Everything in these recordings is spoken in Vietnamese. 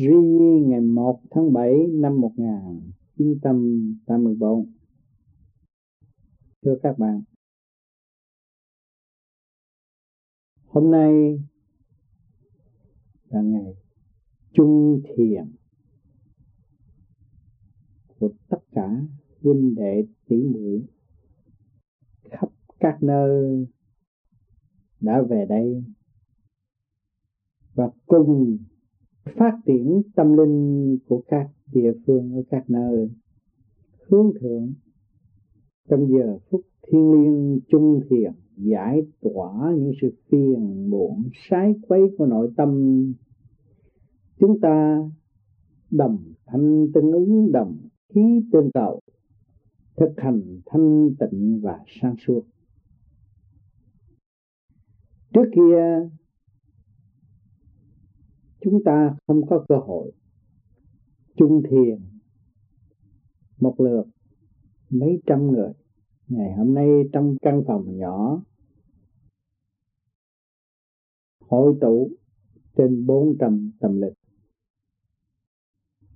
Ri ngày 1 tháng 7 năm 1984 Thưa các bạn, Hôm nay là ngày trung thiền của tất cả huynh đệ tỷ muội khắp các nơi đã về đây và cùng phát triển tâm linh của các địa phương ở các nơi, hướng thượng. Trong giờ phút thiên liêng trung thiền, giải tỏa những sự phiền muộn sái quấy của nội tâm, chúng ta đồng thanh tương ứng đồng khí tương cầu thực hành thanh tịnh và sáng suốt. Trước kia chúng ta không có cơ hội chung thiền một lượt mấy trăm người. Ngày hôm nay trong căn phòng nhỏ, hội tụ trên 400 tâm linh.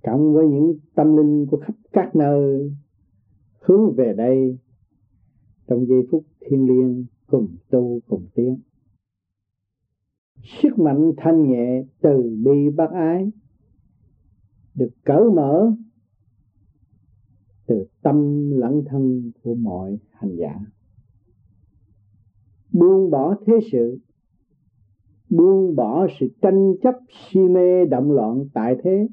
Cộng với những tâm linh của khắp các nơi hướng về đây, trong giây phút thiên liêng cùng tu cùng tiếng sức mạnh thanh nhẹ từ bi bác ái, được cởi mở từ tâm lẫn thân của mọi hành giả. Buông bỏ thế sự, buông bỏ sự tranh chấp si mê động loạn tại thế,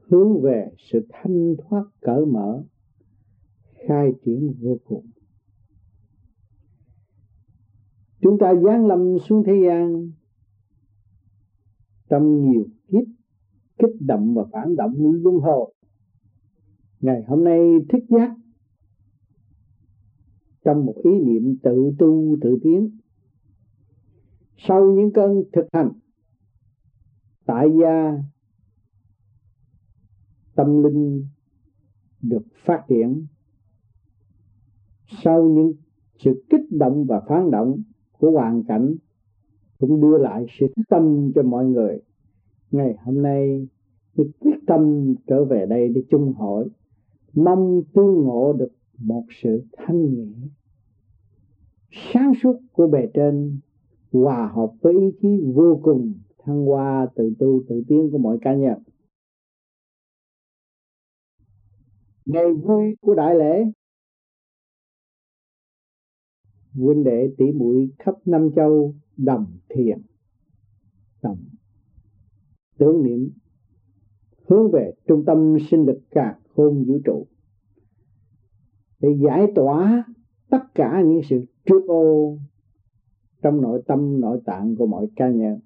hướng về sự thanh thoát cởi mở, khai triển vô cùng chúng ta giáng lâm xuống thế gian trong nhiều kiếp, kích động và phản động luân hồi. Ngày hôm nay thức giác trong một ý niệm tự tu, tự tiến. Sau những cơn thực hành, tại gia, tâm linh được phát triển. Sau những sự kích động và phản động của hoàn cảnh cũng đưa lại sự tâm cho mọi người. Ngày hôm nay, tôi quyết tâm trở về đây để chung hội, mong tương ngộ được một sự thanh nhẹ, sáng suốt của bề trên, hòa hợp với ý chí vô cùng thăng hoa tự tu tự tiến của mọi cá nhân. Ngày vui của đại lễ huynh đệ tỷ muội khắp năm châu đồng thiền đồng tưởng niệm, hướng về trung tâm sinh lực cả khôn vũ trụ. Để giải tỏa tất cả những sự trước ô trong nội tâm, nội tạng của mọi ca nhân.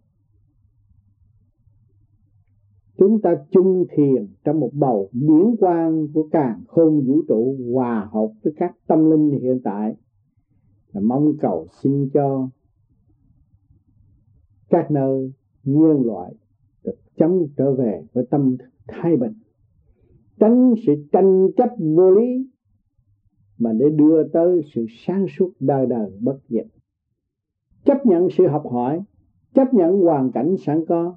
Chúng ta chung thiền trong một bầu điển quang của càng khôn vũ trụ hòa hợp với các tâm linh hiện tại là mong cầu xin cho các nơi nhân loại được chấm trở về với tâm thức thái bình. Tránh sự tranh chấp vô lý mà để đưa tới sự sáng suốt đời đời bất diệt. Chấp nhận sự học hỏi, chấp nhận hoàn cảnh sẵn có,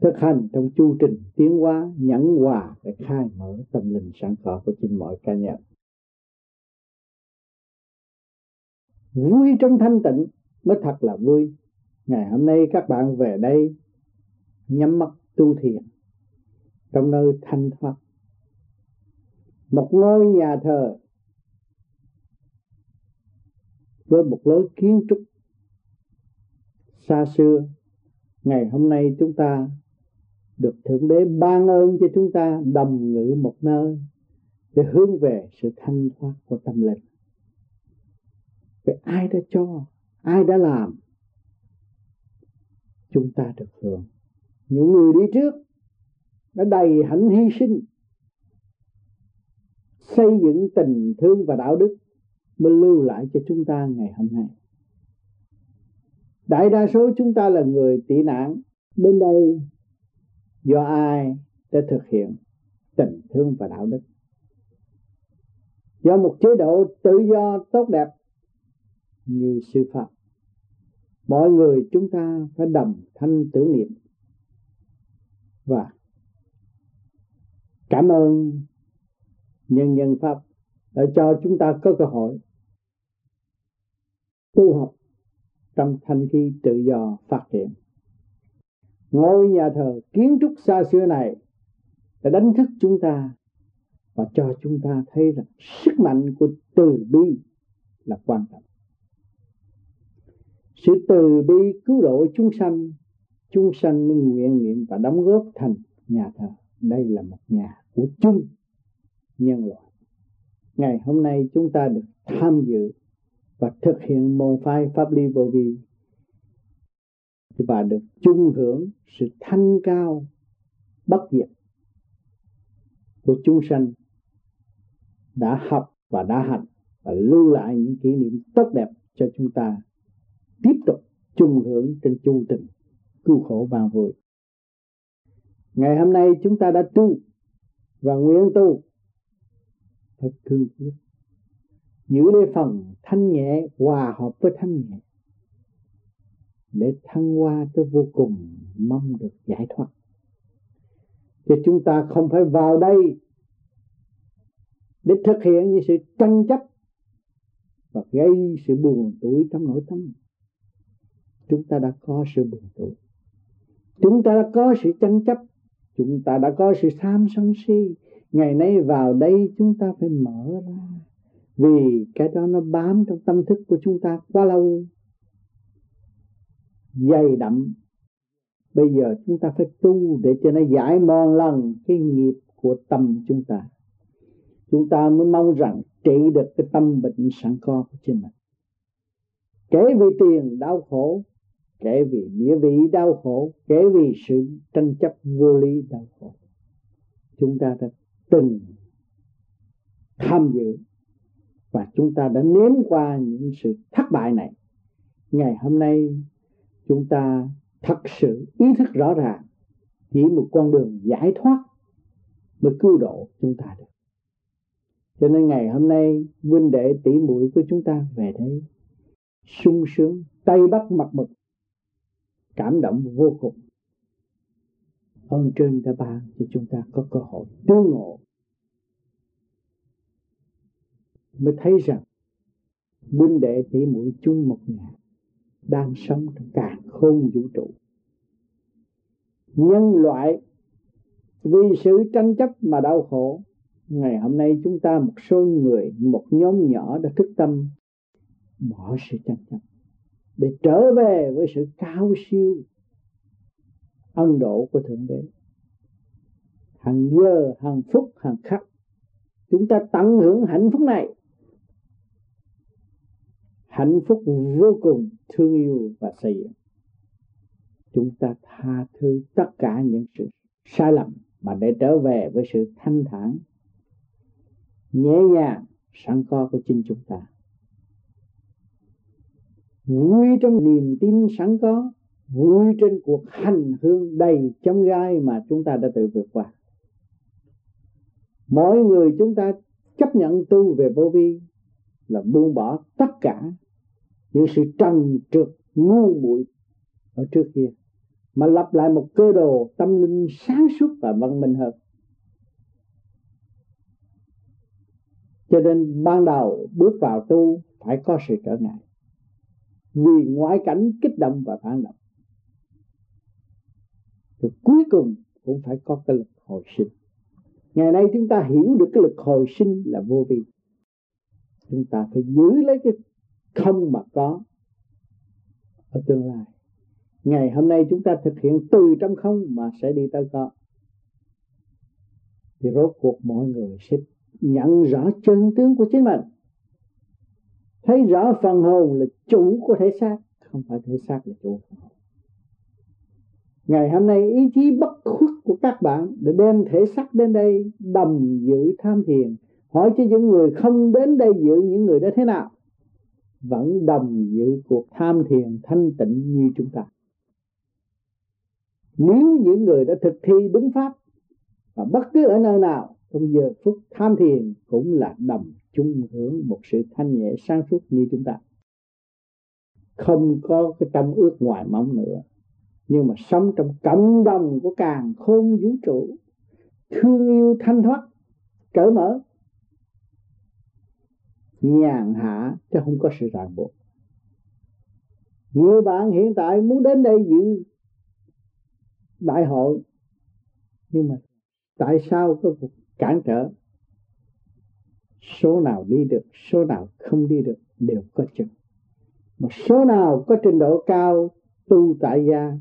thực hành trong chu trình tiến hóa, nhẫn hòa để khai mở tâm linh sẵn có của chính mọi cá nhân. Vui trong thanh tịnh mới thật là vui. Ngày hôm nay các bạn về đây nhắm mắt tu thiền trong nơi thanh thoát một ngôi nhà thờ với một lối kiến trúc xa xưa. Ngày hôm nay chúng ta được thượng đế ban ơn cho chúng ta đồng ngự một nơi để hướng về sự thanh thoát của tâm linh vậy ai đã cho, ai đã làm? Chúng ta được hưởng. Những người đi trước đã đầy hạnh hy sinh. Xây dựng tình thương và đạo đức mới lưu lại cho chúng ta ngày hôm nay. Đại đa số chúng ta là người tị nạn. Bên đây, do ai đã thực hiện tình thương và đạo đức? Do một chế độ tự do tốt đẹp như sư phạm mọi người chúng ta phải đầm thanh tưởng niệm. Và cảm ơn nhân dân pháp đã cho chúng ta có cơ hội tu học trong thanh khi tự do phát triển. Ngôi nhà thờ kiến trúc xa xưa này đã đánh thức chúng ta và cho chúng ta thấy rằng sức mạnh của từ bi là quan trọng sự từ bi cứu độ chúng sanh chúng sanh mới nguyện niệm và đóng góp thành nhà thờ. Đây là một nhà của chung nhân loại. Ngày hôm nay chúng ta được tham dự và thực hiện môn phái pháp lý vô vi. Và được chung hưởng sự thanh cao, bất diệt của chúng sanh đã học và đã hành và lưu lại những kỷ niệm tốt đẹp cho chúng ta tiếp tục chung hưởng trên chu trình cứu khổ vàng vui ngày hôm nay chúng ta đã tu và nguyện tu. Phải cương quyết giữ lấy phần thanh nhẹ, hòa hợp với thanh nhẹ. Để thăng hoa tới vô cùng, mong được giải thoát. Thì chúng ta không phải vào đây để thực hiện những sự tranh chấp và gây sự buồn tuổi trong nội tâm chúng ta đã có sự buồn tủi, chúng ta đã có sự tranh chấp. Chúng ta đã có sự tham sân si. Ngày nay vào đây chúng ta phải mở ra. Vì cái đó nó bám trong tâm thức của chúng ta quá lâu. Dày đậm. Bây giờ chúng ta phải tu để cho nó giải mòn lần cái nghiệp của tâm chúng ta. Chúng ta mới mong rằng trị được cái tâm bệnh sẵn có của chính mình. Kể vì tiền đau khổ kể vì nghĩa vị đau khổ, kể vì sự tranh chấp vô lý đau khổ. Chúng ta đã từng tham dự và chúng ta đã nếm qua những sự thất bại này. Ngày hôm nay, chúng ta thật sự ý thức rõ ràng chỉ một con đường giải thoát mới cứu độ chúng ta được. Cho nên ngày hôm nay, huynh đệ tỷ muội của chúng ta về đây, sung sướng, tay bắt mặt mực cảm động vô cùng. Ơn trên đã ban cho chúng ta có cơ hội tương ngộ. Mới thấy rằng huynh đệ tỷ muội chung một nhà đang sống trong càng không vũ trụ. Nhân loại vì sự tranh chấp mà đau khổ, ngày hôm nay chúng ta một số người, một nhóm nhỏ đã thức tâm bỏ sự tranh chấp để trở về với sự cao siêu ân độ của thượng đế. Hàng giờ, hàng phút, hàng khắc, chúng ta tận hưởng hạnh phúc này. Hạnh phúc vô cùng, thương yêu và xây dựng. Chúng ta tha thứ tất cả những sự sai lầm mà để trở về với sự thanh thản, nhẹ nhàng, sẵn có của chính chúng ta vui trong niềm tin sẵn có, vui trên cuộc hành hương đầy chông gai mà chúng ta đã tự vượt qua. Mỗi người chúng ta chấp nhận tu về vô vi là buông bỏ tất cả những sự trần trượt, ngu muội ở trước kia, mà lập lại một cơ đồ tâm linh sáng suốt và văn minh hơn. Cho nên ban đầu bước vào tu phải có sự trở ngại vì ngoại cảnh kích động và phản động. Rồi cuối cùng cũng phải có cái lực hồi sinh. Ngày nay chúng ta hiểu được cái lực hồi sinh là vô vi. Chúng ta phải giữ lấy cái không mà có ở tương lai. Ngày hôm nay chúng ta thực hiện từ trong không mà sẽ đi tới có. Thì rốt cuộc mọi người sẽ nhận rõ chân tướng của chính mình. Thấy rõ phần hồn là chủ của thể xác, không phải thể xác là chủ. Ngày hôm nay, ý chí bất khuất của các bạn để đem thể xác đến đây đầm giữ tham thiền, hỏi cho những người không đến đây giữ những người đó thế nào. Vẫn đầm giữ cuộc tham thiền thanh tịnh như chúng ta. Nếu những người đã thực thi đúng pháp, và bất cứ ở nơi nào, trong giờ phút tham thiền cũng là đầm chung hưởng một sự thanh nhẹ sáng suốt như chúng ta không có cái tâm ước ngoài mong nữa. Nhưng mà sống trong cộng đồng của càng khôn vũ trụ, thương yêu thanh thoát, cởi mở, nhàn hạ, chứ không có sự ràng buộc. Nhiều bạn hiện tại muốn đến đây dự đại hội, nhưng mà tại sao có cuộc cản trở? Số nào đi được, số nào không đi được đều có chừng mà số nào có trình độ cao, tu tại gia,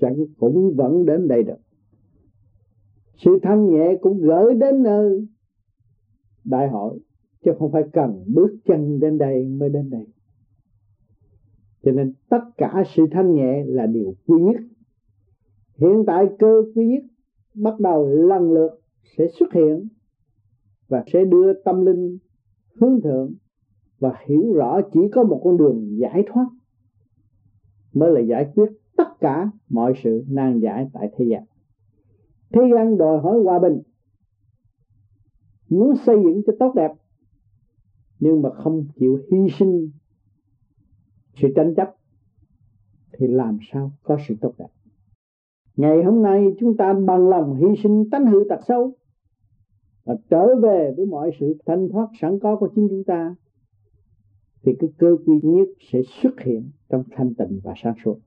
chẳng cũng vẫn đến đây được. Sự thanh nhẹ cũng gửi đến nơi đại hội, chứ không phải cần bước chân đến đây mới đến đây. Cho nên tất cả sự thanh nhẹ là điều quý nhất. Hiện tại cơ quý nhất bắt đầu lần lượt sẽ xuất hiện và sẽ đưa tâm linh hướng thượng và hiểu rõ chỉ có một con đường giải thoát mới là giải quyết tất cả mọi sự nan giải tại thế gian. Thế gian đòi hỏi hòa bình, muốn xây dựng cho tốt đẹp, nhưng mà không chịu hy sinh sự tranh chấp thì làm sao có sự tốt đẹp? Ngày hôm nay chúng ta bằng lòng hy sinh tánh hư tật xấu và trở về với mọi sự thanh thoát sẵn có của chính chúng ta thì cái cơ quy nhất sẽ xuất hiện trong thanh tịnh và sáng suốt.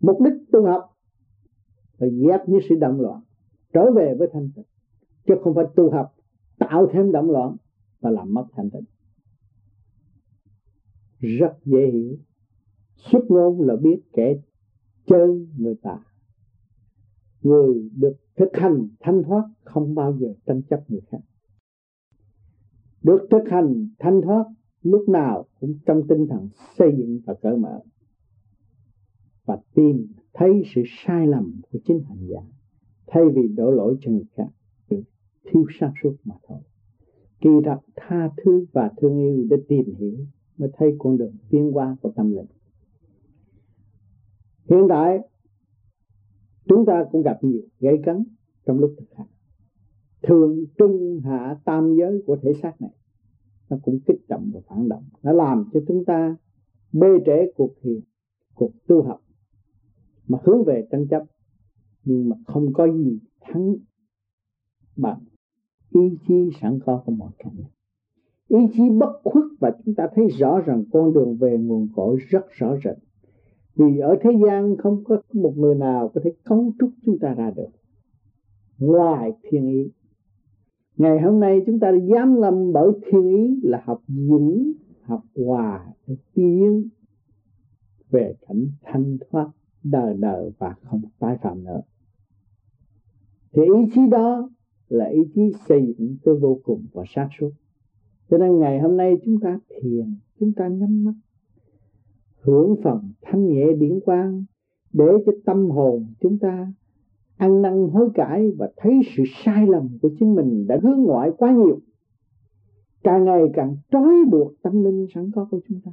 Mục đích tu học là dẹp những sự động loạn, trở về với thanh tịnh, chứ không phải tu học tạo thêm động loạn và làm mất thanh tịnh. Rất dễ hiểu. Xuất ngôn là biết kẻ chơi người ta người được thực hành thanh thoát không bao giờ tranh chấp người khác được thực hành thanh thoát, lúc nào cũng trong tinh thần xây dựng và cởi mở. Và tìm, thấy sự sai lầm của chính hành giả, thay vì đổ lỗi cho người khác thiếu sáng suốt mà thôi. Kỳ thật, tha thứ và thương yêu để tìm hiểu mới thấy con đường tiến hóa của tâm linh. Hiện tại, chúng ta cũng gặp nhiều gây cấn trong lúc thực hành thường trung hạ tam giới của thể xác này, nó cũng kích động và phản động, nó làm cho chúng ta bê trễ cuộc thiền, cuộc tu học, mà hướng về tranh chấp, nhưng mà không có gì thắng bằng ý chí sẵn có của mọi cảnh. Ý chí bất khuất và chúng ta thấy rõ rằng con đường về nguồn cội rất rõ rệt. Vì ở thế gian không có một người nào có thể cấu trúc chúng ta ra được ngoài thiên ý ngày hôm nay chúng ta dám lâm bởi thiên ý là học dũng, học hòa để tiến về cảnh thanh thoát đời đời và không tái phạm nữa. Thì ý chí đó là ý chí xây dựng tới vô cùng và sáng suốt. Cho nên ngày hôm nay chúng ta thiền, chúng ta nhắm mắt, hưởng phần thanh nhẹ điển quang để cho tâm hồn chúng ta ăn năn hối cải và thấy sự sai lầm của chính mình đã hướng ngoại quá nhiều, càng ngày càng trói buộc tâm linh sẵn có của chúng ta.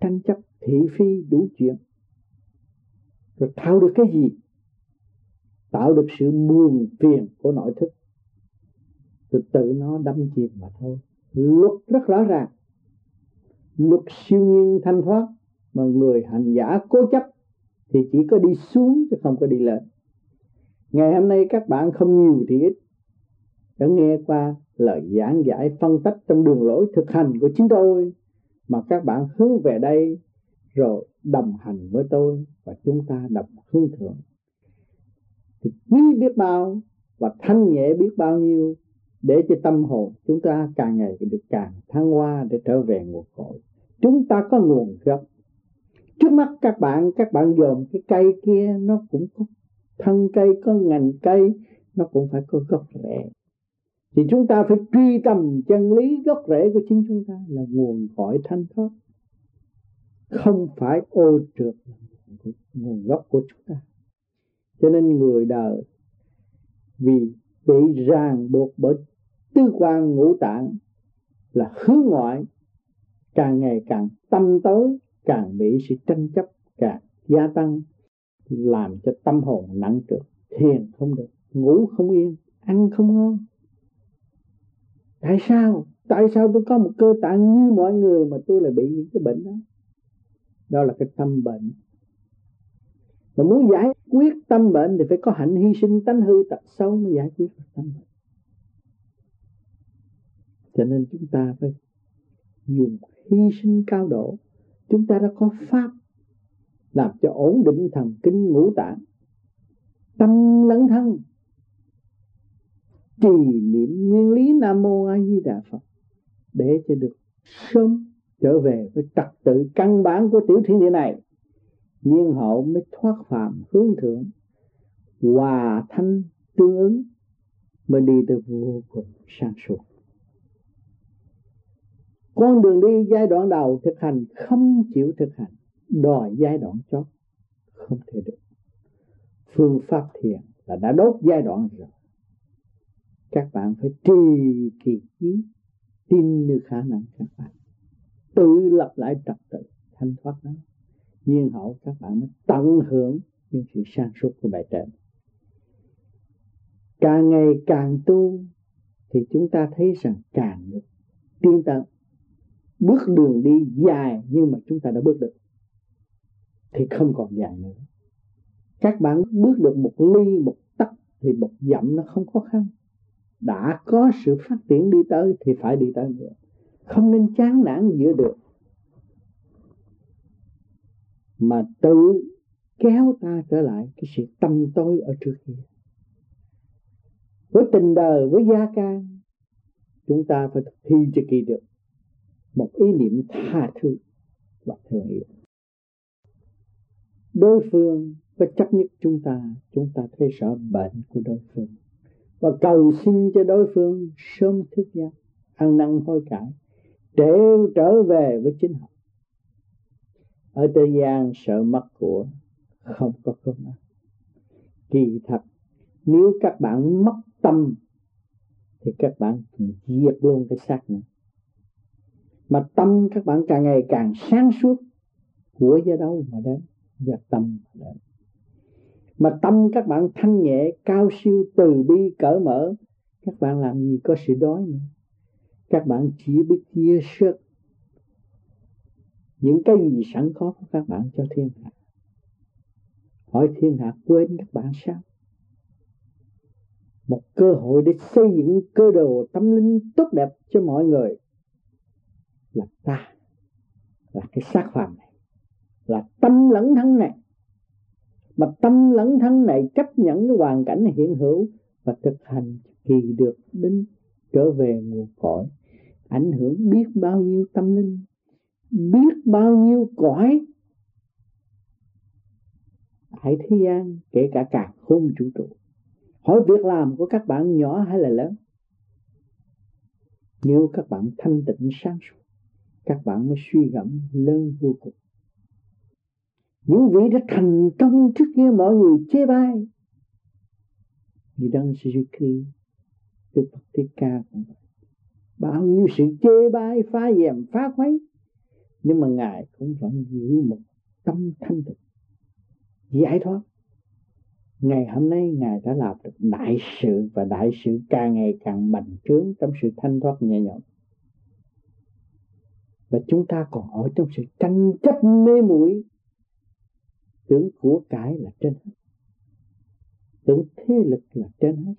Tranh chấp thị phi đủ chuyện, rồi tạo được cái gì? Tạo được sự buồn phiền của nội thức. Rồi tự nó đâm chìm mà thôi. Luật rất rõ ràng. Luật siêu nhiên thanh thoát mà người hành giả cố chấp thì chỉ có đi xuống chứ không có đi lên. Ngày hôm nay các bạn không nhiều thì ít. Đã nghe qua lời giảng giải phân tích trong đường lối thực hành của chính tôi mà các bạn hướng về đây, rồi đồng hành với tôi và chúng ta đồng hướng thượng. Thì quý biết bao và thanh nhẹ biết bao nhiêu để cho tâm hồn chúng ta càng ngày được càng thăng hoa để trở về nguồn cội. Chúng ta có nguồn gốc trước mắt các bạn các bạn dòm cái cây kia, nó cũng có thân cây, có ngành cây, nó cũng phải có gốc rễ. Thì chúng ta phải truy tầm chân lý gốc rễ của chính chúng ta là nguồn cội thanh thoát. Không phải ô trượt nguồn gốc của chúng ta. Cho nên người đời vì bị ràng buộc bởi tư quan ngũ tạng là hướng ngoại, càng ngày càng tâm tối càng bị sự tranh chấp, càng gia tăng, làm cho tâm hồn nặng trược thiền không được, ngủ không yên, ăn không ngon. Tại sao? Tại sao tôi có một cơ tạng như mọi người mà tôi lại bị những cái bệnh đó? Đó là cái tâm bệnh. Mà muốn giải quyết tâm bệnh thì phải có hạnh hy sinh, tánh hư tật xấu mới giải quyết được tâm bệnh. Cho nên chúng ta phải dùng hy sinh cao độ chúng ta đã có pháp làm cho ổn định thần kinh ngũ tạng, tâm lẫn thân. Trì niệm nguyên lý nam mô a di đà phật để cho được sớm trở về với trật tự căn bản của tiểu thiên địa này. Nhiên hậu mới thoát phạm hướng thượng, hòa thanh tương ứng, mới đi từ vô cùng sang suốt con đường đi, giai đoạn đầu thực hành không chịu thực hành, đòi giai đoạn chót, không thể được. Phương pháp thiền là đã đốt giai đoạn rồi. Các bạn phải trì kỳ ý tin như khả năng các bạn. Tự lập lại trật tự, thanh thoát nó. Nhiên hậu các bạn mới tận hưởng những sự sang suốt của bài trên càng ngày càng tu, thì chúng ta thấy rằng càng được tiến tới bước đường đi dài nhưng mà chúng ta đã bước được. Thì không còn dài nữa. Các bạn bước được một ly, một tấc thì một dặm nó không khó khăn. Đã có sự phát triển đi tới thì phải đi tới nữa. Không nên chán nản giữa được mà tự kéo ta trở lại cái sự tâm tối ở trước kia. Với tình đời, với gia can, chúng ta phải thi cho kỳ được một ý niệm tha thứ và thương yêu đối phương có chấp nhất chúng ta chúng ta thấy sợ bệnh của đối phương. Và cầu xin cho đối phương sớm thức giác ăn năn hối cải để trở về với chính họ. Ở thế gian sợ mất của không có cơm ăn. Kỳ thật, nếu các bạn mất tâm, thì các bạn diệt luôn cái xác này mà tâm các bạn càng ngày càng sáng suốt của do đâu mà đến, do tâm mà đến. Mà tâm các bạn thanh nhẹ, cao siêu, từ bi, cởi mở, các bạn làm gì có sự đói nữa. Các bạn chỉ biết chia sẻ những cái gì sẵn có của các bạn cho thiên hạ. Hỏi thiên hạ quên các bạn sao? Một cơ hội để xây dựng cơ đồ tâm linh tốt đẹp cho mọi người là ta, là cái xác phàm này, là tâm lẫn thân này. Mà tâm lẫn thân này chấp nhận cái hoàn cảnh hiện hữu và thực hành thì được đến trở về nguồn cội. Ảnh hưởng biết bao nhiêu tâm linh, biết bao nhiêu cõi. Hãy thế gian, kể cả cả không chủ trụ. Hỏi việc làm của các bạn nhỏ hay là lớn? Nếu các bạn thanh tịnh sáng suốt các bạn mới suy gẫm lớn vô cùng. Những vị đã thành công trước kia mọi người chê bai. Như đấng Jesus Christ Đức Phật Thích Ca cũng vậy. Bao nhiêu sự chê bai phá dèm phá khuấy, nhưng mà ngài cũng vẫn giữ một tâm thanh tịnh, giải thoát. Ngày hôm nay ngài đã làm được đại sự và đại sự càng ngày càng bành trướng trong sự thanh thoát nhẹ nhõm và chúng ta còn ở trong sự tranh chấp mê muội. Tưởng của cải là trên hết. Tưởng thế lực là trên hết.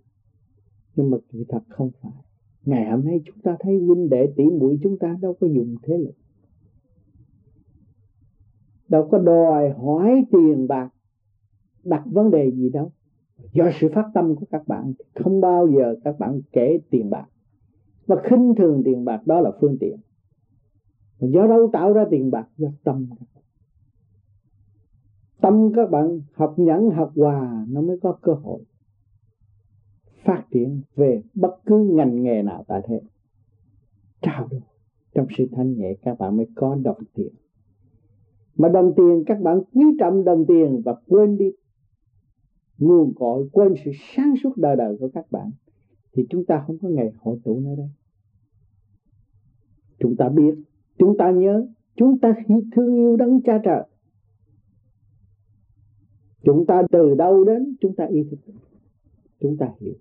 Nhưng mà kỳ thật không phải. Ngày hôm nay chúng ta thấy huynh đệ tỷ muội chúng ta đâu có dùng thế lực. Đâu có đòi hỏi tiền bạc, đặt vấn đề gì đâu. Do sự phát tâm của các bạn, không bao giờ các bạn kể tiền bạc. Và khinh thường tiền bạc, đó là phương tiện do đâu tạo ra tiền bạc? Do tâm. Tâm các bạn học nhẫn, học hòa nó mới có cơ hội phát triển về bất cứ ngành nghề nào tại thế. Trao đổi trong sự thanh nhẹ, các bạn mới có đồng tiền. Mà đồng tiền, các bạn quý trọng đồng tiền và quên đi nguồn cội, quên sự sáng suốt đời đời của các bạn, thì chúng ta không có ngày hội tụ nơi đây. Chúng ta biết chúng ta nhớ, chúng ta khi thương yêu đấng cha trời. Chúng ta từ đâu đến, chúng ta ý thức chúng ta hiểu.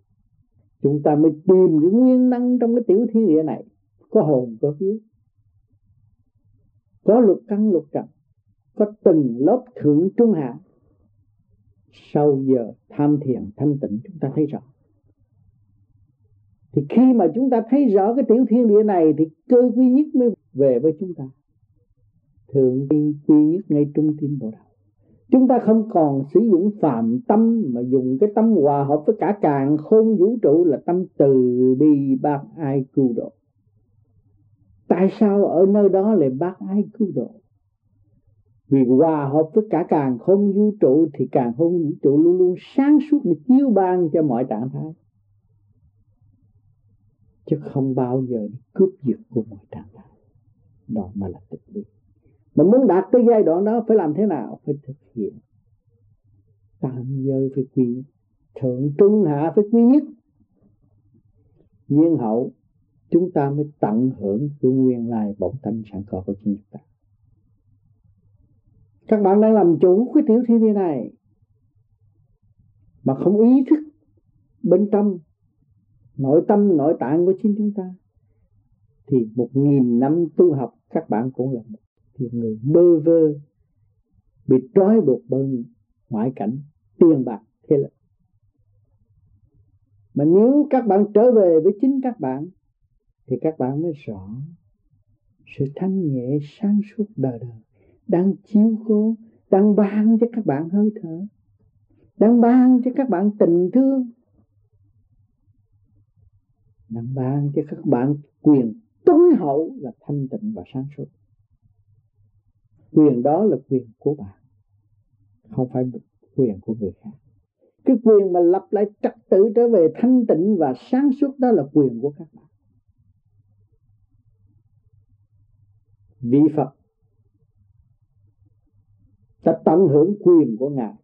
Chúng ta mới tìm cái nguyên năng trong cái tiểu thiên địa này. Có hồn, có vía. Có luật căn, luật trần. Có từng lớp thượng trung hạ. Sau giờ tham thiền, thanh tịnh, chúng ta thấy rõ. Thì khi mà chúng ta thấy rõ cái tiểu thiên địa này, thì cơ quy nhất mới về với chúng ta. Thượng quy quy nhất ngay trung tim bộ đầu chúng ta không còn sử dụng phạm tâm mà dùng cái tâm hòa hợp với cả càng khôn vũ trụ là tâm từ bi bác ai cứu độ. Tại sao ở nơi đó lại bác ai cứu độ? Vì hòa hợp với cả càng không vũ trụ thì càng không vũ trụ luôn luôn sáng suốt để chiếu ban cho mọi trạng thái. Chứ không bao giờ cướp giật của mọi trạng thái đó mà là tịch bi mà muốn đạt tới giai đoạn đó, phải làm thế nào? Phải thực hiện. Tam giới phải quy thượng trung hạ phải quy nhất. Nhiên hậu, chúng ta mới tận hưởng cái nguyên lai bổn tánh sẵn có của chúng ta. Các bạn đang làm chủ cái tiểu thiên địa này, mà không ý thức bên trong, nội tâm, nội tạng của chính chúng ta thì một nghìn năm tu học các bạn cũng là một thì người bơ vơ, bị trói buộc bởi ngoại cảnh, tiền bạc, thế là mà nếu các bạn trở về với chính các bạn, thì các bạn mới rõ sự thanh nhẹ sáng suốt đời đời đang chiếu cố, đang ban cho các bạn hơi thở, đang ban cho các bạn tình thương, đang ban cho các bạn quyền tối hậu là thanh tịnh và sáng suốt. Quyền đó là quyền của bạn, không phải quyền của người khác. Cái quyền mà lập lại trật tự trở về thanh tịnh và sáng suốt đó là quyền của các bạn. Vị Phật đã tận hưởng quyền của Ngài,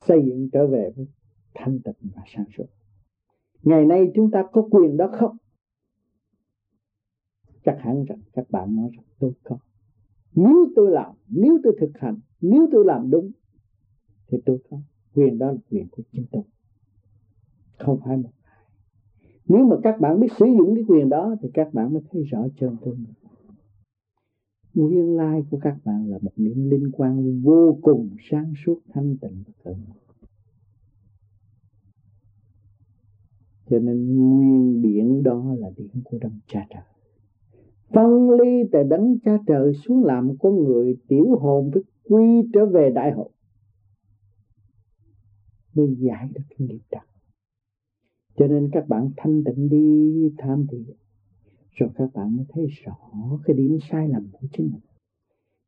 xây dựng trở về với thanh tịnh và sáng suốt. Ngày nay chúng ta có quyền đó không? Chắc hẳn rằng các bạn nói rằng tôi có. Nếu tôi làm, nếu tôi thực hành, nếu tôi làm đúng, thì tôi có. Quyền đó là quyền của chính tôi. Không phải một ai. Nếu mà các bạn biết sử dụng cái quyền đó, thì các bạn mới thấy rõ chân tôi. Nguyên lai của các bạn là một niệm linh quan vô cùng sáng suốt, thanh tịnh và cởi mở. Cho nên nguyên điển đó là điển của đấng cha trời phân ly từ đấng cha trời xuống làm con người tiểu hồn với quy trở về đại hồn mới giải được cái nghiệp trần cho nên các bạn thanh tịnh đi, tham thiền rồi các bạn mới thấy rõ cái điểm sai lầm của chính mình.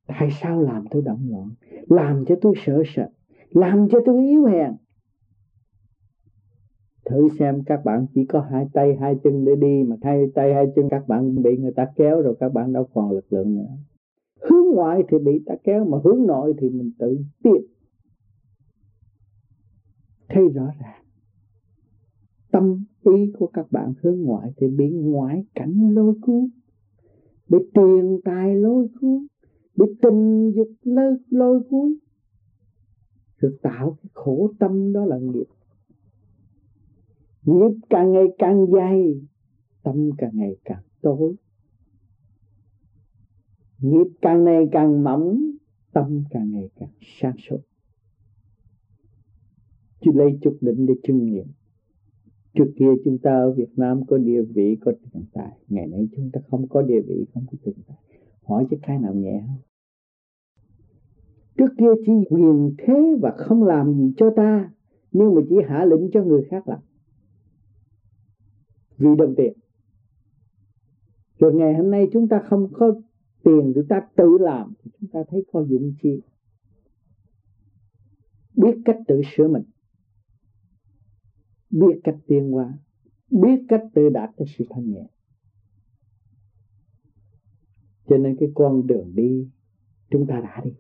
Tại sao làm tôi động loạn? Làm cho tôi sợ sệt. Làm cho tôi yếu hèn thử xem các bạn chỉ có hai tay hai chân để đi mà hai tay hai chân các bạn bị người ta kéo rồi các bạn đâu còn lực lượng nữa. Hướng ngoại thì bị ta kéo mà hướng nội thì mình tự tiện. Thấy rõ ràng. Tâm ý của các bạn hướng ngoại thì bị ngoại cảnh lôi cuốn bị tiền tài lôi cuốn bị tình dục lôi, lôi cuốn. Rồi tạo cái khổ tâm đó là nghiệp nghiệp càng ngày càng dày tâm càng ngày càng tối. Nghiệp càng ngày càng mỏng, tâm càng ngày càng sáng suốt. Chứ lấy chút định để chứng nghiệm. Trước kia chúng ta ở Việt Nam có địa vị, có tiền tài. Ngày nay chúng ta không có địa vị, không có tiền tài. Hỏi chứ cái nào nhẹ không trước kia chỉ quyền thế và không làm gì cho ta. Nhưng mà chỉ hạ lệnh cho người khác làm vì đồng tiền. Rồi ngày hôm nay chúng ta không có tiền, chúng ta tự làm chúng ta thấy có dụng chi biết cách tự sửa mình. Biết cách tiến hóa. Biết cách tự đạt tới sự thanh nhẹ. Cho nên cái con đường đi, chúng ta đã đi.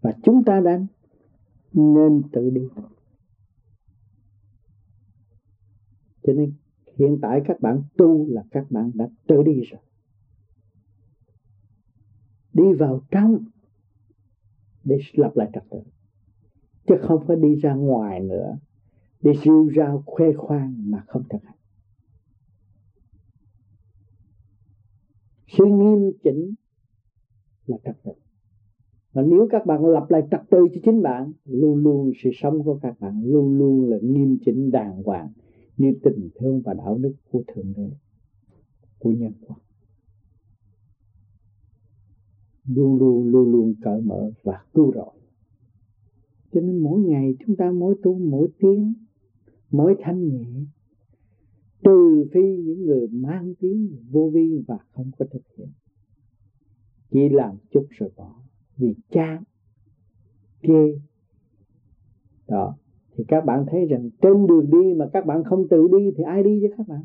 Và chúng ta đang nên tự đi. Cho nên hiện tại các bạn tu là các bạn đã tự đi rồi. Đi vào trong để lập lại trật tự. Chứ không phải đi ra ngoài nữa đi rêu rao, khoe khoang mà không thực hành. Sự nghiêm chỉnh là trật tự. Mà nếu các bạn lập lại trật tự cho chính bạn, luôn luôn sự sống của các bạn luôn luôn là nghiêm chỉnh đàng hoàng như tình thương và đạo đức của thượng đế, của nhân quả. Luôn luôn luôn luôn cởi mở và cứu rỗi. Cho nên mỗi ngày chúng ta, mỗi tu, mỗi tiếng mỗi thanh nhẹ, trừ phi những người mang tiếng vô vi và không có thực hiện, chỉ làm chút rồi bỏ. Vì chán ghê đó thì các bạn thấy rằng trên đường đi mà các bạn không tự đi thì ai đi cho các bạn?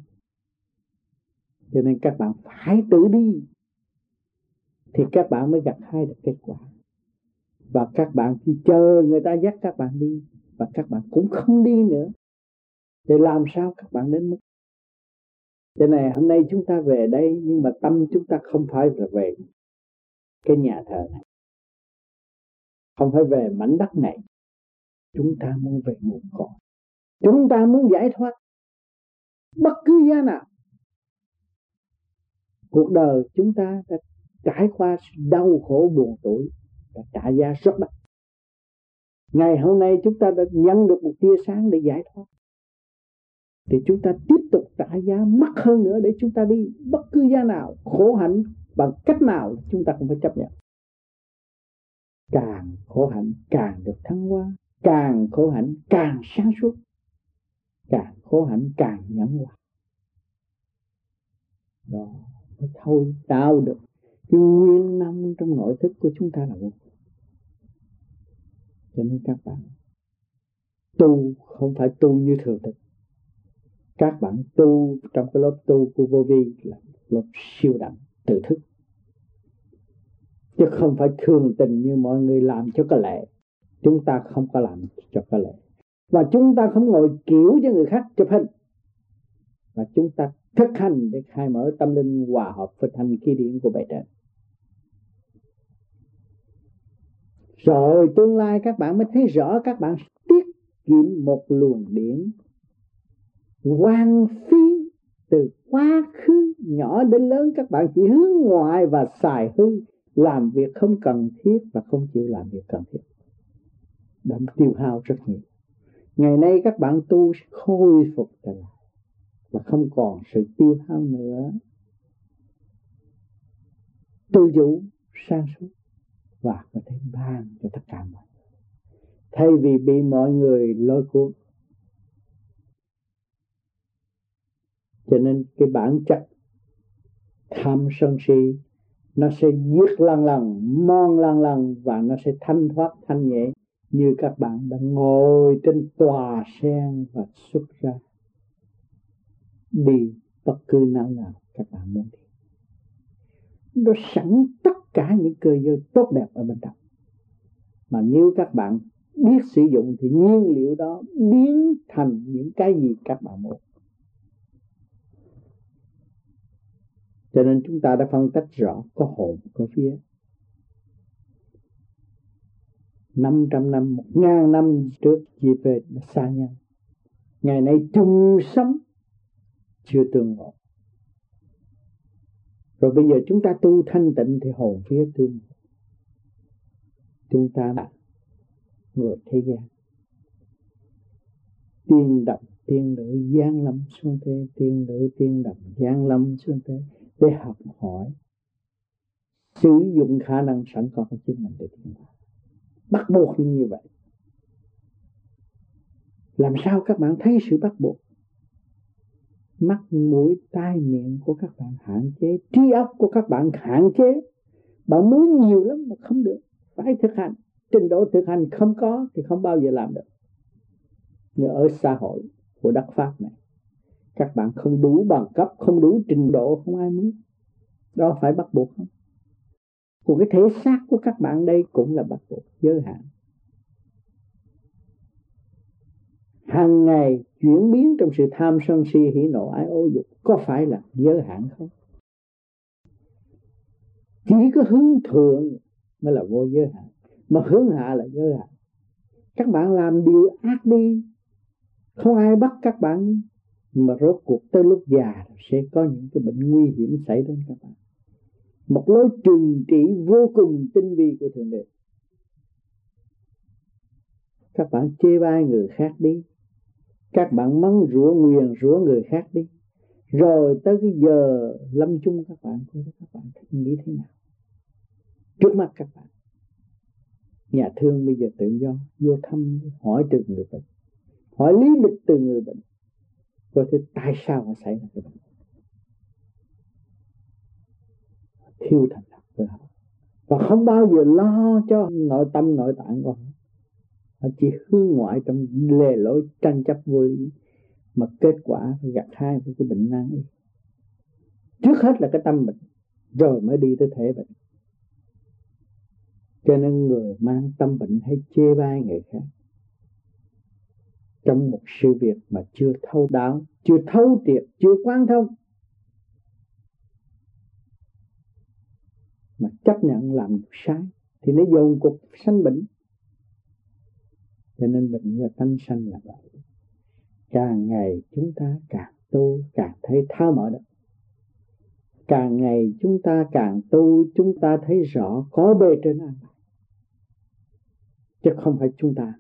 Cho nên các bạn phải tự đi. Thì các bạn mới gặt hai được kết quả. Và các bạn chỉ chờ người ta dắt các bạn đi và các bạn cũng không đi nữa. Thì làm sao các bạn đến mức? Cho này hôm nay chúng ta về đây nhưng mà tâm chúng ta không phải là về cái nhà thờ này. Không phải về mảnh đất này chúng ta muốn về nguồn cội. Chúng ta muốn giải thoát bất cứ giá nào. Cuộc đời chúng ta đã trải qua đau khổ buồn tuổi, đã trả giá rất đắt. Ngày hôm nay chúng ta đã nhận được một tia sáng để giải thoát. Thì chúng ta tiếp tục trả giá mắc hơn nữa để chúng ta đi bất cứ giá nào, khổ hạnh, bằng cách nào chúng ta cũng phải chấp nhận. Càng khổ hạnh càng được thăng hoa càng khổ hạnh, càng sáng suốt. Càng khổ hạnh, càng nhẫn hòa đó, mới thôi tạo được. Cái nguyên năng trong nội thức của chúng ta là vô cho nên các bạn tu, không phải tu như thường thực các bạn tu trong cái lớp tu của vô vi là lớp siêu đẳng, tự thức. Chứ không phải thường tình như mọi người làm cho có lệ chúng ta không có làm cho có lệ. Và chúng ta không ngồi kiểu cho người khác chụp hình và chúng ta thực hành để khai mở tâm linh hòa hợp với thành khí điển của bề trên rồi tương lai các bạn mới thấy rõ các bạn tiết kiệm một luồng điển quan phí từ quá khứ nhỏ đến lớn. Các bạn chỉ hướng ngoại và xài hư, làm việc không cần thiết và không chịu làm việc cần thiết đã tiêu hao rất nhiều. Ngày nay các bạn tu sẽ khôi phục trở lại và không còn sự tiêu hao nữa. Tư vũ sang suốt và có thể ban cho tất cả mọi người. Thay vì bị mọi người lôi cuốn. Cho nên cái bản chất tham sân si, nó sẽ giết lần lần mon lần lần và nó sẽ thanh thoát thanh nhẹ như các bạn đã ngồi trên tòa sen và xuất ra đi, bất cứ nào nào các bạn muốn đi. Nó sẵn tất cả những cơ duyên tốt đẹp ở bên trong. Mà nếu các bạn biết sử dụng thì nhiên liệu đó biến thành những cái gì các bạn muốn. Cho nên chúng ta đã phân tách rõ có hồn, có phía 500 năm, một ngàn năm trước chỉ về xa nhau. Ngày nay chung sống chưa tương ngộ. Rồi bây giờ chúng ta tu thanh tịnh thì hồn phía tương ngộ. Chúng ta là người thế gian. Tiên động, tiên nữ gian lâm xuống thế, tiên nữ tiên động gian lâm xuống thế để học hỏi sử dụng khả năng sẵn có của chính mình để tiến hóa bắt buộc như vậy. Làm sao các bạn thấy sự bắt buộc? Mắt, mũi, tai, miệng của các bạn hạn chế, trí óc của các bạn hạn chế. Bạn muốn nhiều lắm mà không được. Phải thực hành. Trình độ thực hành không có thì không bao giờ làm được. Như ở xã hội của đất pháp này, các bạn không đủ bằng cấp, không đủ trình độ, không ai muốn. Đó phải bắt buộc không? Còn cái thể xác của các bạn đây cũng là bắt buộc giới hạn. Hàng ngày chuyển biến trong sự tham sân si hỉ nộ ái ô dục có phải là giới hạn không? Chỉ có hướng thượng mới là vô giới hạn, mà hướng hạ là giới hạn. Các bạn làm điều ác đi, không ai bắt các bạn nhưng mà rốt cuộc tới lúc già sẽ có những cái bệnh nguy hiểm xảy đến các bạn một lối trừng trị vô cùng tinh vi của thượng đế. Các bạn chê bai người khác đi. Các bạn mắng rủa nguyền rủa người khác đi. Rồi tới cái giờ lâm chung các bạn các bạn nghĩ thế nào? Trước mắt các bạn, nhà thương bây giờ tự do, vô thăm, hỏi từ người bệnh, hỏi lý lịch từ người bệnh. Coi thế tại sao họ xảy ra cái bệnh thiêu thành thật với họ và không bao giờ lo cho nội tâm, nội tạng của họ. Họ chỉ hướng ngoại trong lề lối tranh chấp vô lý. Mà kết quả gặt hai với cái bệnh nan y. Trước hết là cái tâm bệnh. Rồi mới đi tới thể bệnh. Cho nên người mang tâm bệnh hay chê bai người khác. Trong một sự việc mà chưa thấu đáo, chưa thấu triệt, chưa quan thông mà chấp nhận làm sai, thì nó dồn cục sanh bệnh. Cho nên bệnh do tâm sanh là vậy. Càng ngày chúng ta càng tu, càng thấy tháo mở được càng ngày chúng ta càng tu, chúng ta thấy rõ có bề trên an bài. Chứ không phải chúng ta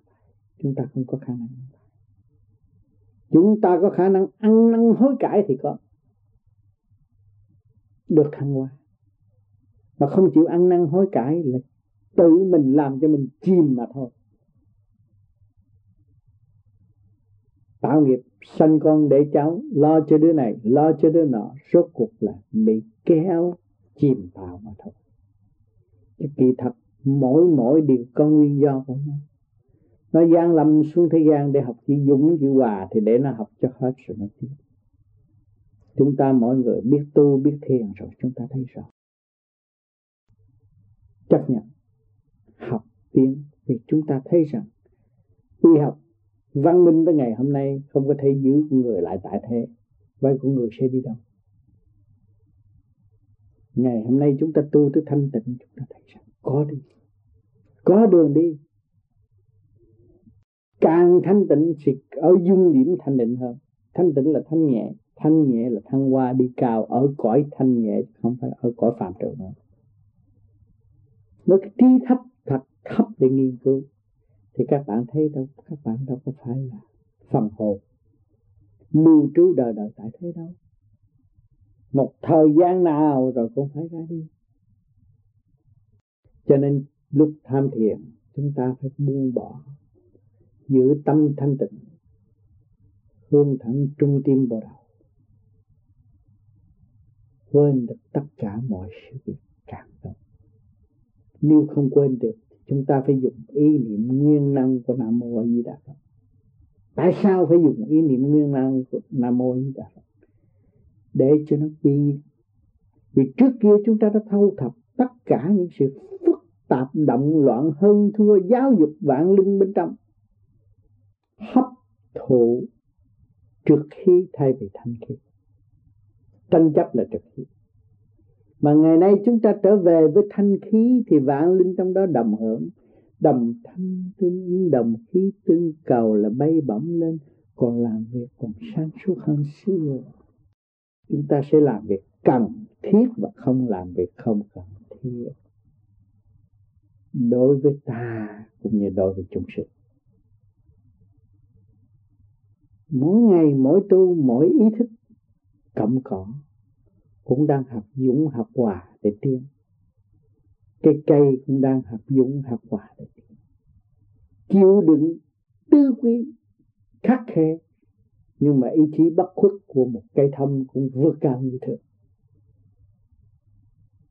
chúng ta không có khả năng. Chúng ta có khả năng ăn năn hối cải thì có. Được thăng hoa mà không chịu ăn năn hối cải là tự mình làm cho mình chìm mà thôi. Tạo nghiệp sanh con để cháu, lo cho đứa này, lo cho đứa nọ, rốt cuộc là bị kéo, chìm vào mà thôi. Chứ kỳ thật mỗi mỗi điều có nguyên do của nó. Nó gian lầm xuống thế gian để học chữ dũng, chữ hòa thì để nó học cho hết rồi nó tiến chúng ta mỗi người biết tu, biết thiền rồi, chúng ta thấy rõ chấp nhận, học tiến vì chúng ta thấy rằng y học văn minh tới ngày hôm nay không có thể giữ người lại tại thế vậy con người sẽ đi đâu? Ngày hôm nay chúng ta tu tới thanh tịnh, chúng ta thấy rằng có đi, có đường đi. Càng thanh tịnh thì ở dung điểm thanh định hơn. Thanh tịnh là thanh nhẹ thanh nhẹ là thăng hoa, đi cao, ở cõi thanh nhẹ, không phải ở cõi phạm trần nữa nó cái trí thấp, thật thấp để nghiên cứu. Thì các bạn thấy đâu, các bạn đâu có phải là phần hồn. Lưu trú đời đời tại thế đâu. Một thời gian nào rồi cũng phải ra đi. Cho nên lúc tham thiền, chúng ta phải buông bỏ giữ tâm thanh tịnh, hướng thẳng trung tim vào đầu. Quên được tất cả mọi sự việc cảm động nếu không quên được, chúng ta phải dùng ý niệm nguyên năng của nam mô a di đà phật. Tại sao phải dùng ý niệm nguyên năng của nam mô a di đà phật? Để cho nó quy vì trước kia chúng ta đã thâu thập tất cả những sự phức tạp, động loạn, hơn thua, giáo dục vạn linh bên trong. Hấp thụ trực khi thay vì thanh khí. Tranh chấp là trực khi mà ngày nay chúng ta trở về với thanh khí thì vạn linh trong đó đồng hưởng. Đồng thanh tương đồng khí tương cầu là bay bổng lên. Còn làm việc, còn sáng suốt hơn xưa. Chúng ta sẽ làm việc cần thiết và không làm việc không cần thiết. Đối với ta cũng như đối với chúng sinh. Mỗi ngày, mỗi tu, mỗi ý thức cộng cỏ cũng đang học dũng học hòa để tiến. Cây cây cũng đang học dũng học hòa để tiến. Chịu đựng tư quý khắc khe, nhưng mà ý chí bất khuất của một cây thông cũng vượt cao như thường.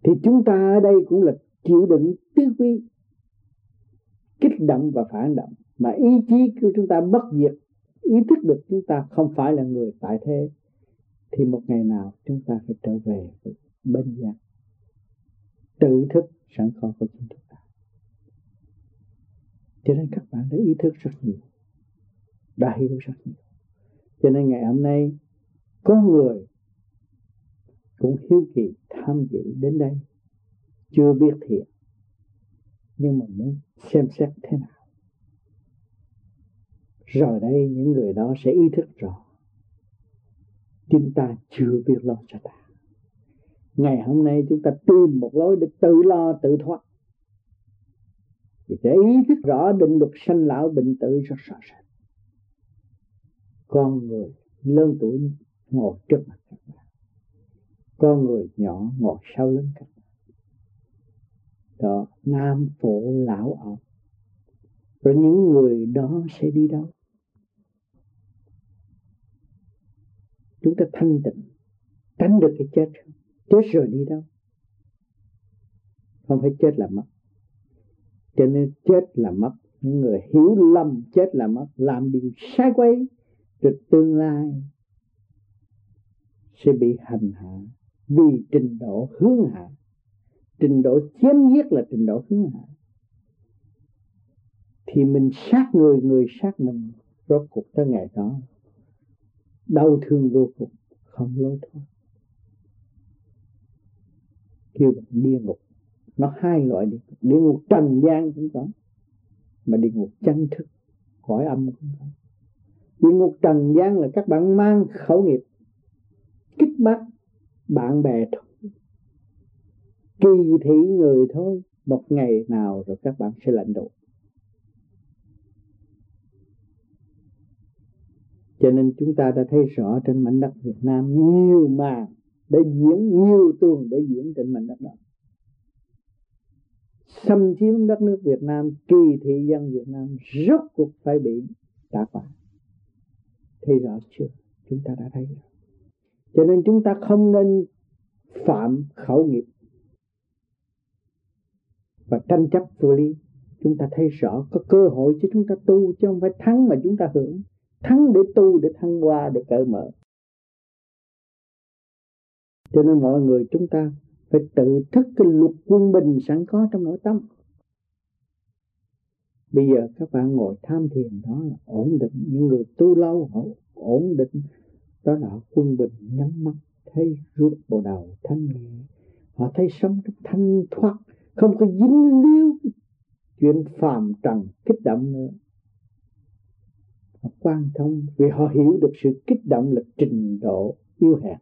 Thì chúng ta ở đây cũng là chịu đựng tư quý, kích động và phản động. Mà ý chí của chúng ta bất diệt, ý thức được chúng ta không phải là người tại thế thì một ngày nào chúng ta phải trở về với bên giác tự thức sẵn có của chúng ta. Cho nên các bạn đã ý thức rất nhiều. Đã hiểu rất nhiều. Cho nên ngày hôm nay, có người cũng hiếu kỳ tham dự đến đây. Chưa biết thiện nhưng mà muốn xem xét thế nào. Rồi đây, những người đó sẽ ý thức rõ chúng ta chưa biết lo cho ta. Ngày hôm nay chúng ta tìm một lối để tự lo, tự thoát. Vì để ý thức rõ định luật sanh lão bệnh tử rất rõ ràng. Con người lớn tuổi ngồi trước mặt các bạn. Con người nhỏ ngồi sau lưng các bạn. Đó, nam, phụ, lão, ông. Rồi những người đó sẽ đi đâu? Chúng ta thanh tịnh, tránh được cái chết. Chết rồi đi đâu? Không phải chết là mất. Cho nên chết là mất. Những người hiểu lầm chết là mất, làm điều sai quay rồi tương lai sẽ bị hành hạ vì trình độ hướng hạ. Trình độ chém giết là trình độ hướng hạ. Thì mình sát người người sát mình, rốt cuộc tới ngày đó đau thương vô cùng, không lối thoát. Kêu bằng địa ngục. Nó hai loại địa ngục địa ngục trần gian cũng có, mà địa ngục chân thức, cõi âm cũng có. Địa ngục trần gian là các bạn mang khẩu nghiệp, kích bắt bạn bè thôi. Kỳ thị người thôi, một ngày nào rồi các bạn sẽ lãnh độ. Cho nên chúng ta đã thấy rõ trên mảnh đất Việt Nam nhiều màn để diễn, nhiều tuồng để diễn trên mảnh đất đó. Xâm chiếm đất nước Việt Nam, kỳ thị dân Việt Nam rốt cuộc phải bị trả quả thấy rõ chưa? Chúng ta đã thấy rồi. Cho nên chúng ta không nên phạm khẩu nghiệp và tranh chấp vô lý. Chúng ta thấy rõ có cơ hội cho chúng ta tu chứ không phải thắng mà chúng ta hưởng thắng để tu, để thăng hoa, để cởi mở. Cho nên mọi người chúng ta phải tự thức cái luật quân bình sẵn có trong nội tâm. Bây giờ các bạn ngồi tham thiền đó là ổn định. Những người tu lâu, họ ổn định. Đó là quân bình nhắm mắt, thấy ruột bộ đầu thanh nhẹ. Họ thấy sống trong thanh thoát, không có dính líu chuyện phàm trần kích động nữa họ quan thông vì họ hiểu được sự kích động là trình độ yếu hẹp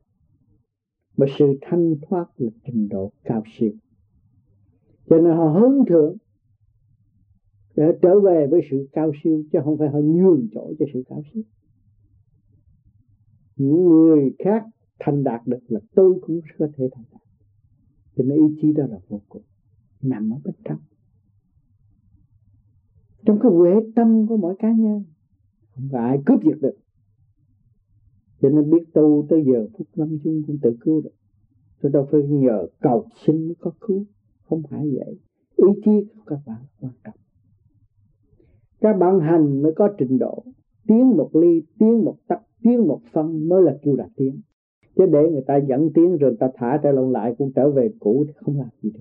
mà sự thanh thoát là trình độ cao siêu. Cho nên họ hướng thượng để trở về với sự cao siêu, chứ không phải họ nhường chỗ cho sự cao siêu. Những người khác thành đạt được là tôi cũng có thể thành đạt. Cho nên ý chí đó là vô cùng, nằm ở bên trong. Trong cái huệ tâm của mỗi cá nhân không có ai cướp giật được. Cho nên biết tu tới giờ phút lâm chung cũng tự cứu được. Tôi đâu phải nhờ cầu xin mới có cứu. Không phải vậy. Ý chí của các bạn quan trọng. Các bạn hành mới có trình độ. Tiến một ly tiến một tắc tiến một phân mới là kêu là tiến chứ để người ta dẫn tiến rồi người ta thả trở lộn lại cũng trở về cũ thì không làm gì được.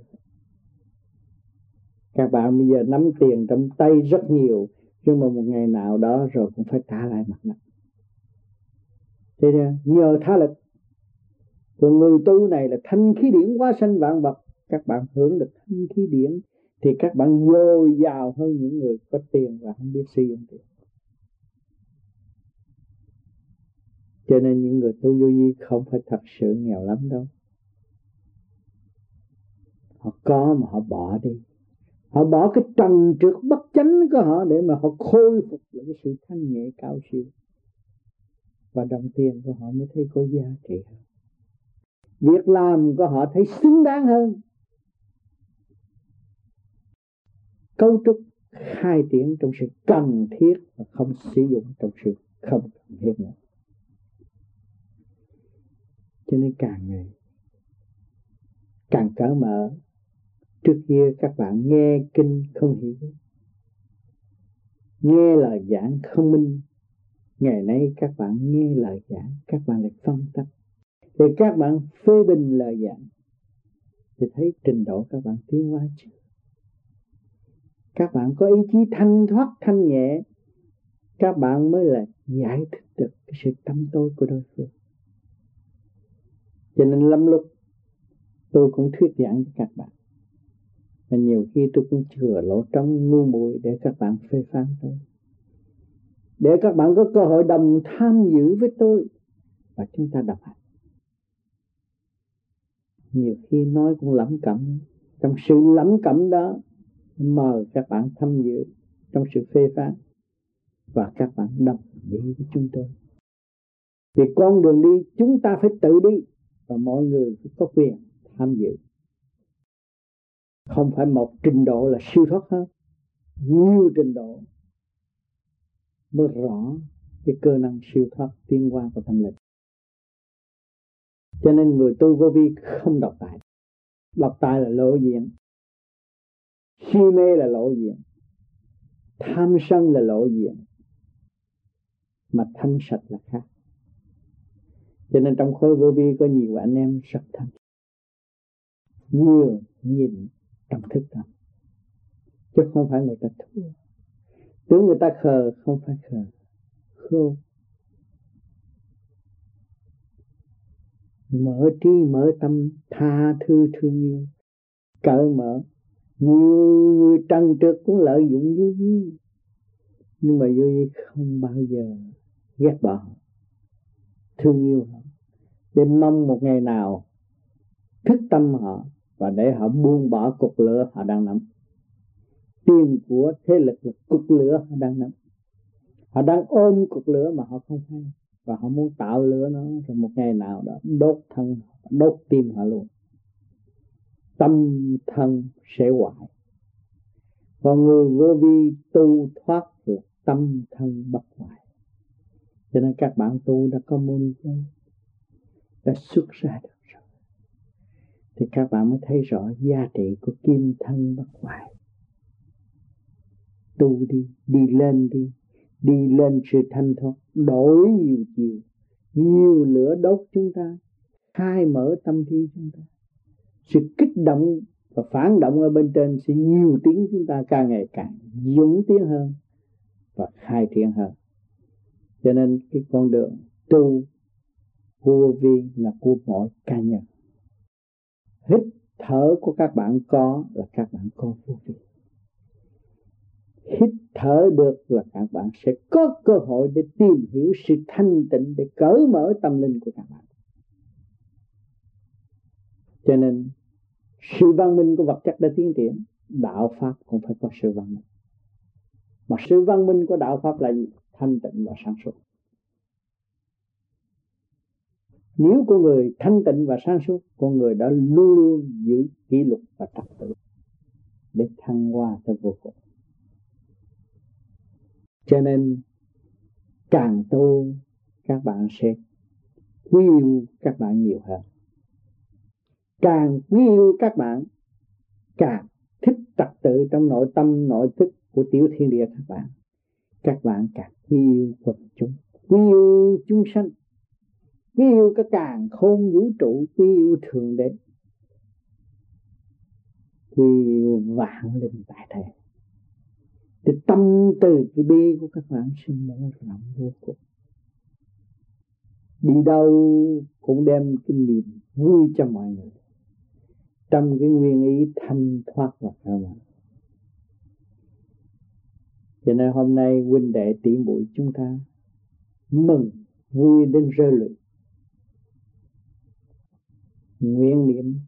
Các bạn bây giờ nắm tiền trong tay rất nhiều nhưng mà một ngày nào đó rồi cũng phải trả lại mặt đất thế nên nhờ tha lực của người tu này là thanh khí điển quá sanh vạn vật, các bạn hưởng được thanh khí điển thì các bạn dồi dào hơn những người có tiền và không biết sử dụng tiền. Cho nên những người tu vô vi không phải thật sự nghèo lắm đâu. Họ có mà họ bỏ đi họ bỏ cái trần trượt bất chánh của họ để mà họ khôi phục lại cái sự thanh nhẹ cao siêu. Và đồng tiền của họ mới thấy có giá trị hơn. Việc làm của họ thấy xứng đáng hơn. Cấu trúc khai triển trong sự cần thiết và không sử dụng trong sự không cần thiết nữa. Cho nên càng ngày, càng cởi mở trước kia các bạn nghe kinh không hiểu, nghe lời giảng không minh. Ngày nay các bạn nghe lời giảng, các bạn lại phân tích thì các bạn phê bình lời giảng. Thì thấy trình độ các bạn tiến hóa chưa? Các bạn có ý chí thanh thoát, thanh nhẹ. Các bạn mới là giải thích được cái sự tâm tối của đối phương. Cho nên lâm lúc tôi cũng thuyết giảng cho các bạn và nhiều khi tôi cũng chừa lỗ trong ngu muội để các bạn phê phán tôi. Để các bạn có cơ hội đồng tham dự với tôi và chúng ta đọc hành nhiều khi nói cũng lẩm cẩm. Trong sự lẩm cẩm đó, mời các bạn tham dự trong sự phê phán và các bạn đồng đi với chúng tôi. Vì con đường đi, chúng ta phải tự đi và mọi người phải có quyền tham dự không phải một trình độ là siêu thoát hết. Nhiều trình độ mới rõ cái cơ năng siêu thoát tiến qua của tâm linh. Cho nên người tu vô vi không đọc tài. Đọc tài là lộ diện si mê là lộ diện tham sân là lộ diện mà thanh sạch là khác. Cho nên trong khối vô vi có nhiều anh em rất thanh nhiều nhìn trong thức tâm chứ không phải người ta thua. Tưởng người ta khờ, không phải khờ khô mở trí, mở tâm, tha thứ thương yêu. Cởi mở. Nhiều người trần trực cũng lợi dụng vô vi. Nhưng mà vô vi không bao giờ ghét bỏ thương yêu họ. Để mong một ngày nào thức tâm họ và để họ buông bỏ cục lửa, họ đang nắm tiền của thế lực là cục lửa, họ đang nắm họ đang ôm cục lửa mà họ không hay. Và họ muốn tạo lửa nó rồi một ngày nào đó đốt thân, đốt tim họ luôn. Tâm thân sẽ hoại. Còn người vô vi tu thoát được tâm thân bất hoại. Cho nên các bạn tu đã có môn châu đã xuất ra được thì các bạn mới thấy rõ giá trị của kim thân bất hoại. Tu đi đi lên đi đi lên sự thanh thoát, đổi nhiều chiều, nhiều lửa đốt chúng ta, khai mở tâm trí chúng ta. Sự kích động và phản động ở bên trên sẽ nhiều tiếng chúng ta càng ngày càng dũng tiến hơn và khai triển hơn. Cho nên cái con đường tu, vô vi là của mỗi cá nhân hít thở của các bạn có là các bạn có vô vi. Hít thở được là các bạn sẽ có cơ hội để tìm hiểu sự thanh tịnh, để cởi mở tâm linh của các bạn. Cho nên, sự văn minh của vật chất đã tiến triển, đạo pháp cũng phải có sự văn minh. Mà sự văn minh của đạo pháp là gì? Thanh tịnh và sáng suốt. Nếu con người thanh tịnh và sáng suốt, con người đã luôn luôn giữ kỷ luật và trật tự để thăng hoa tới vô cùng. Cho nên, càng tu, các bạn sẽ quý yêu các bạn nhiều hơn. Càng quý yêu các bạn, càng thích trật tự trong nội tâm, nội thức của tiểu thiên địa các bạn các bạn càng quý yêu quần chúng quý yêu chúng sanh quý yêu cái càng khôn vũ trụ quý yêu thượng đế. Quý yêu vạn linh tại thế thì tâm từ cái bi của các bạn sẽ mở rộng vô cùng. Đi đâu cũng đem cái niềm vui cho mọi người. Trong cái nguyên ý thanh thoát và cơ bản cho nên hôm nay huynh đệ tỷ muội chúng ta mừng vui đến rơi lụy nguyện niệm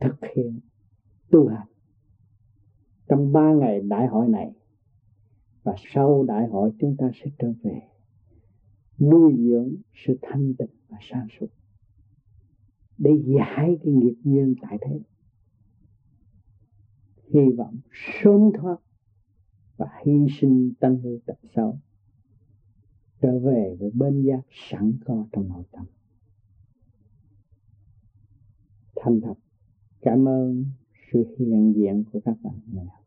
thực hiện tu hành. Trong ba ngày đại hội này và sau đại hội chúng ta sẽ trở về nuôi dưỡng sự thanh tịnh và sáng suốt để giải cái nghiệp duyên tại thế. Hy vọng sớm thoát và hy sinh tâm hư tập sau trở về với bên giác sẵn có trong nội tâm. Thành thật. Cảm ơn sự hiện diện của các bạn. ngày hôm